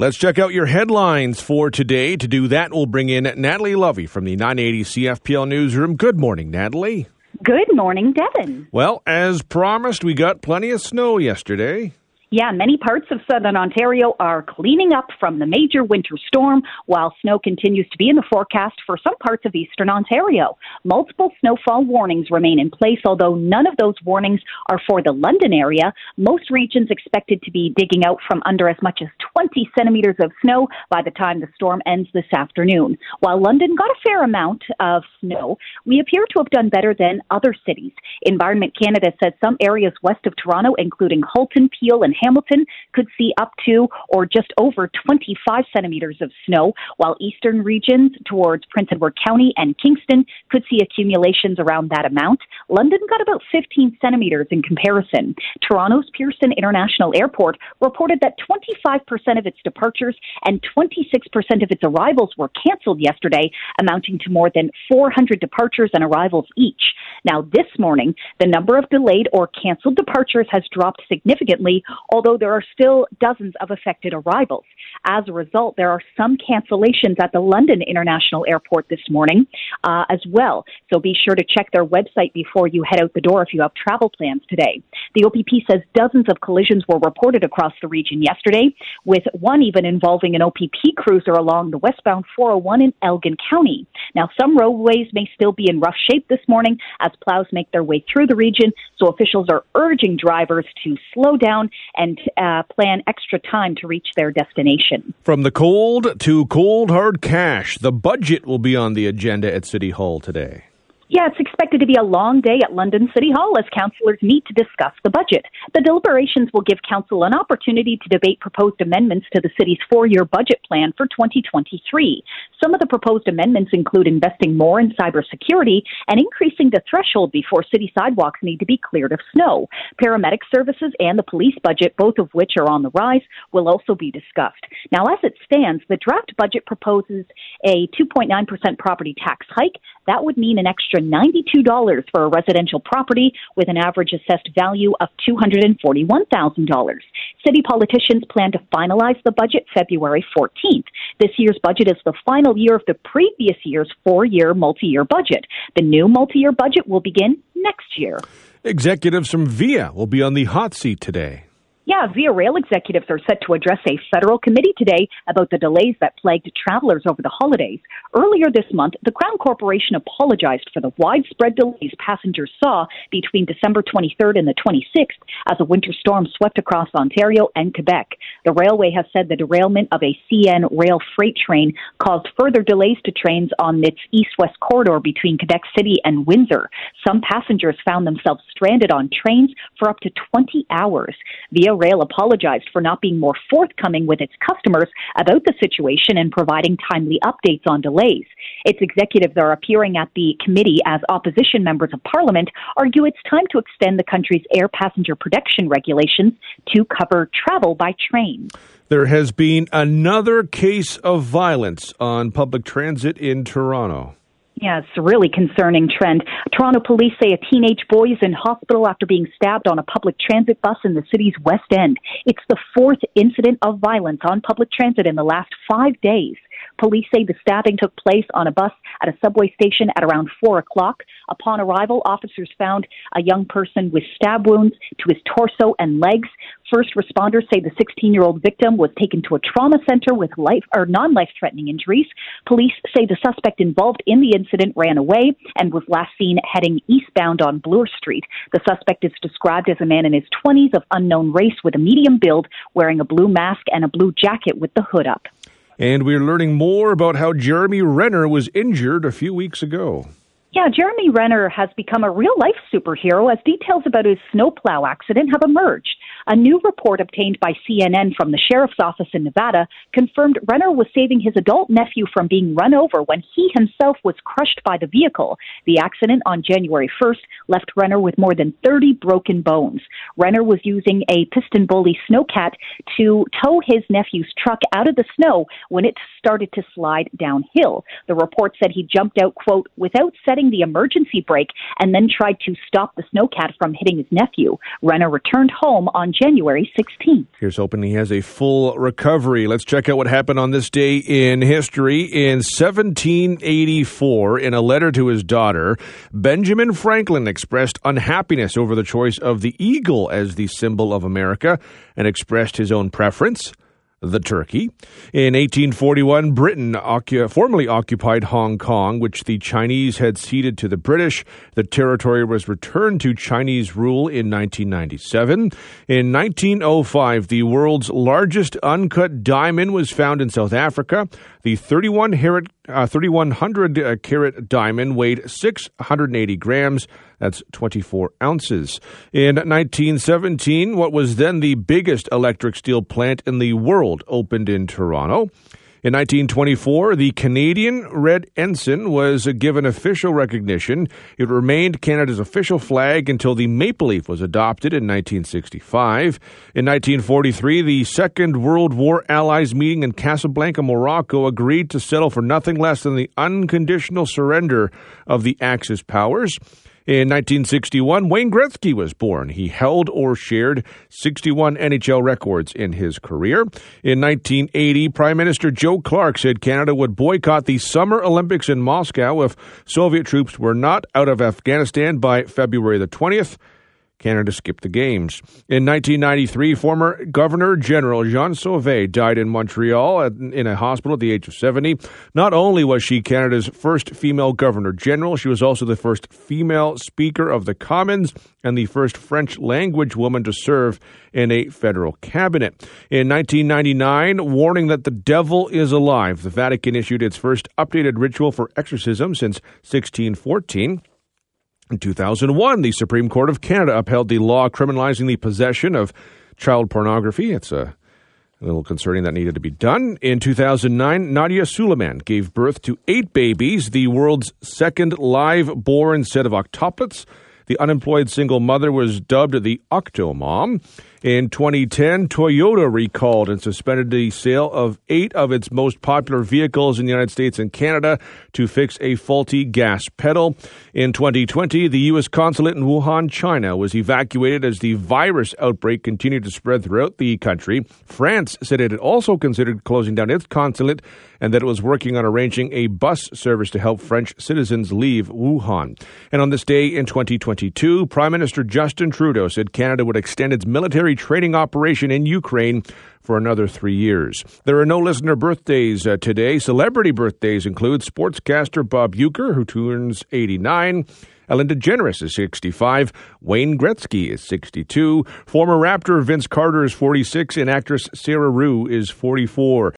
Let's check out your headlines for today. To do that, we'll bring in Natalie Lovie from the 980 CFPL Newsroom. Good morning, Natalie. Good morning, Devon. Well, as promised, we got plenty of snow yesterday. Yeah, many parts of southern Ontario are cleaning up from the major winter storm, while snow continues to be in the forecast for some parts of eastern Ontario. Multiple snowfall warnings remain in place, although none of those warnings are for the London area. Most regions expected to be digging out from under as much as 20 centimeters of snow by the time the storm ends this afternoon. While London got a fair amount of snow, we appear to have done better than other cities. Environment Canada says some areas west of Toronto, including Halton, Peel, and Hamilton could see up to or just over 25 centimeters of snow, while eastern regions towards Prince Edward County and Kingston could see accumulations around that amount. London got about 15 centimeters in comparison. Toronto's Pearson International Airport reported that 25% of its departures and 26% of its arrivals were canceled yesterday, amounting to more than 400 departures and arrivals each. Now, this morning, the number of delayed or canceled departures has dropped significantly, although there are still dozens of affected arrivals. As a result, there are some cancellations at the London International Airport this morning uh, as well. So be sure to check their website before you head out the door if you have travel plans today. The OPP says dozens of collisions were reported across the region yesterday, with one even involving an OPP cruiser along the westbound 401 in Elgin County. Now, some roadways may still be in rough shape this morning as plows make their way through the region, so officials are urging drivers to slow down and uh, plan extra time to reach their destination. From the cold to cold hard cash, the budget will be on the agenda at City Hall today. Yeah, it's expected to be a long day at London City Hall as councillors meet to discuss the budget. The deliberations will give council an opportunity to debate proposed amendments to the city's four year budget plan for 2023. Some of the proposed amendments include investing more in cybersecurity and increasing the threshold before city sidewalks need to be cleared of snow. Paramedic services and the police budget, both of which are on the rise, will also be discussed. Now, as it stands, the draft budget proposes a 2.9% property tax hike. That would mean an extra $92 for a residential property with an average assessed value of $241,000. City politicians plan to finalize the budget February 14th. This year's budget is the final year of the previous year's four year multi year budget. The new multi year budget will begin next year. Executives from VIA will be on the hot seat today. Yeah, Via Rail executives are set to address a federal committee today about the delays that plagued travelers over the holidays. Earlier this month, the Crown Corporation apologized for the widespread delays passengers saw between December 23rd and the 26th as a winter storm swept across Ontario and Quebec. The railway has said the derailment of a CN rail freight train caused further delays to trains on its east-west corridor between Quebec City and Windsor. Some passengers found themselves stranded on trains for up to 20 hours. Via Rail apologized for not being more forthcoming with its customers about the situation and providing timely updates on delays. Its executives are appearing at the committee as opposition members of parliament argue it's time to extend the country's air passenger protection regulations to cover travel by train. There has been another case of violence on public transit in Toronto. A really concerning trend. Toronto police say a teenage boy is in hospital after being stabbed on a public transit bus in the city's West End. It's the fourth incident of violence on public transit in the last five days. Police say the stabbing took place on a bus at a subway station at around 4 o'clock. Upon arrival, officers found a young person with stab wounds to his torso and legs. First responders say the 16 year old victim was taken to a trauma center with life or non life threatening injuries. Police say the suspect involved in the incident ran away and was last seen heading eastbound on Bloor Street. The suspect is described as a man in his 20s of unknown race with a medium build, wearing a blue mask and a blue jacket with the hood up. And we're learning more about how Jeremy Renner was injured a few weeks ago. Yeah, Jeremy Renner has become a real life superhero as details about his snowplow accident have emerged. A new report obtained by CNN from the sheriff's office in Nevada confirmed Renner was saving his adult nephew from being run over when he himself was crushed by the vehicle. The accident on January 1st left Renner with more than 30 broken bones. Renner was using a PistenBully snowcat to tow his nephew's truck out of the snow when it started to slide downhill. The report said he jumped out, quote, without setting the emergency brake and then tried to stop the snowcat from hitting his nephew. Renner returned home on January 16th. Here's hoping he has a full recovery. Let's check out what happened on this day in history. In 1784, in a letter to his daughter, Benjamin Franklin expressed unhappiness over the choice of the eagle as the symbol of America and expressed his own preference the turkey. In 1841, Britain formally occupied Hong Kong, which the Chinese had ceded to the British. The territory was returned to Chinese rule in 1997. In 1905, the world's largest uncut diamond was found in South Africa. The 31 uh, 3100 uh, carat diamond weighed 680 grams. That's 24 ounces. In 1917, what was then the biggest electric steel plant in the world opened in Toronto. In 1924, the Canadian Red Ensign was given official recognition. It remained Canada's official flag until the maple leaf was adopted in 1965. In 1943, the Second World War Allies meeting in Casablanca, Morocco, agreed to settle for nothing less than the unconditional surrender of the Axis powers. In 1961, Wayne Gretzky was born. He held or shared 61 NHL records in his career. In 1980, Prime Minister Joe Clark said Canada would boycott the Summer Olympics in Moscow if Soviet troops were not out of Afghanistan by February the 20th. Canada skipped the Games. In 1993, former Governor General Jean Sauvé died in Montreal in a hospital at the age of 70. Not only was she Canada's first female Governor General, she was also the first female Speaker of the Commons and the first French language woman to serve in a federal cabinet. In 1999, warning that the devil is alive, the Vatican issued its first updated ritual for exorcism since 1614. In 2001, the Supreme Court of Canada upheld the law criminalizing the possession of child pornography. It's a little concerning that needed to be done. In 2009, Nadia Suleiman gave birth to eight babies, the world's second live born set of octuplets. The unemployed single mother was dubbed the Octomom. In 2010, Toyota recalled and suspended the sale of eight of its most popular vehicles in the United States and Canada to fix a faulty gas pedal. In 2020, the U.S. consulate in Wuhan, China, was evacuated as the virus outbreak continued to spread throughout the country. France said it had also considered closing down its consulate and that it was working on arranging a bus service to help French citizens leave Wuhan. And on this day in 2022, Prime Minister Justin Trudeau said Canada would extend its military military training operation in Ukraine for another three years. There are no listener birthdays uh, today. Celebrity birthdays include sportscaster Bob Uecker, who turns 89. Ellen DeGeneres is 65. Wayne Gretzky is 62. Former Raptor Vince Carter is 46. And actress Sarah Rue is 44.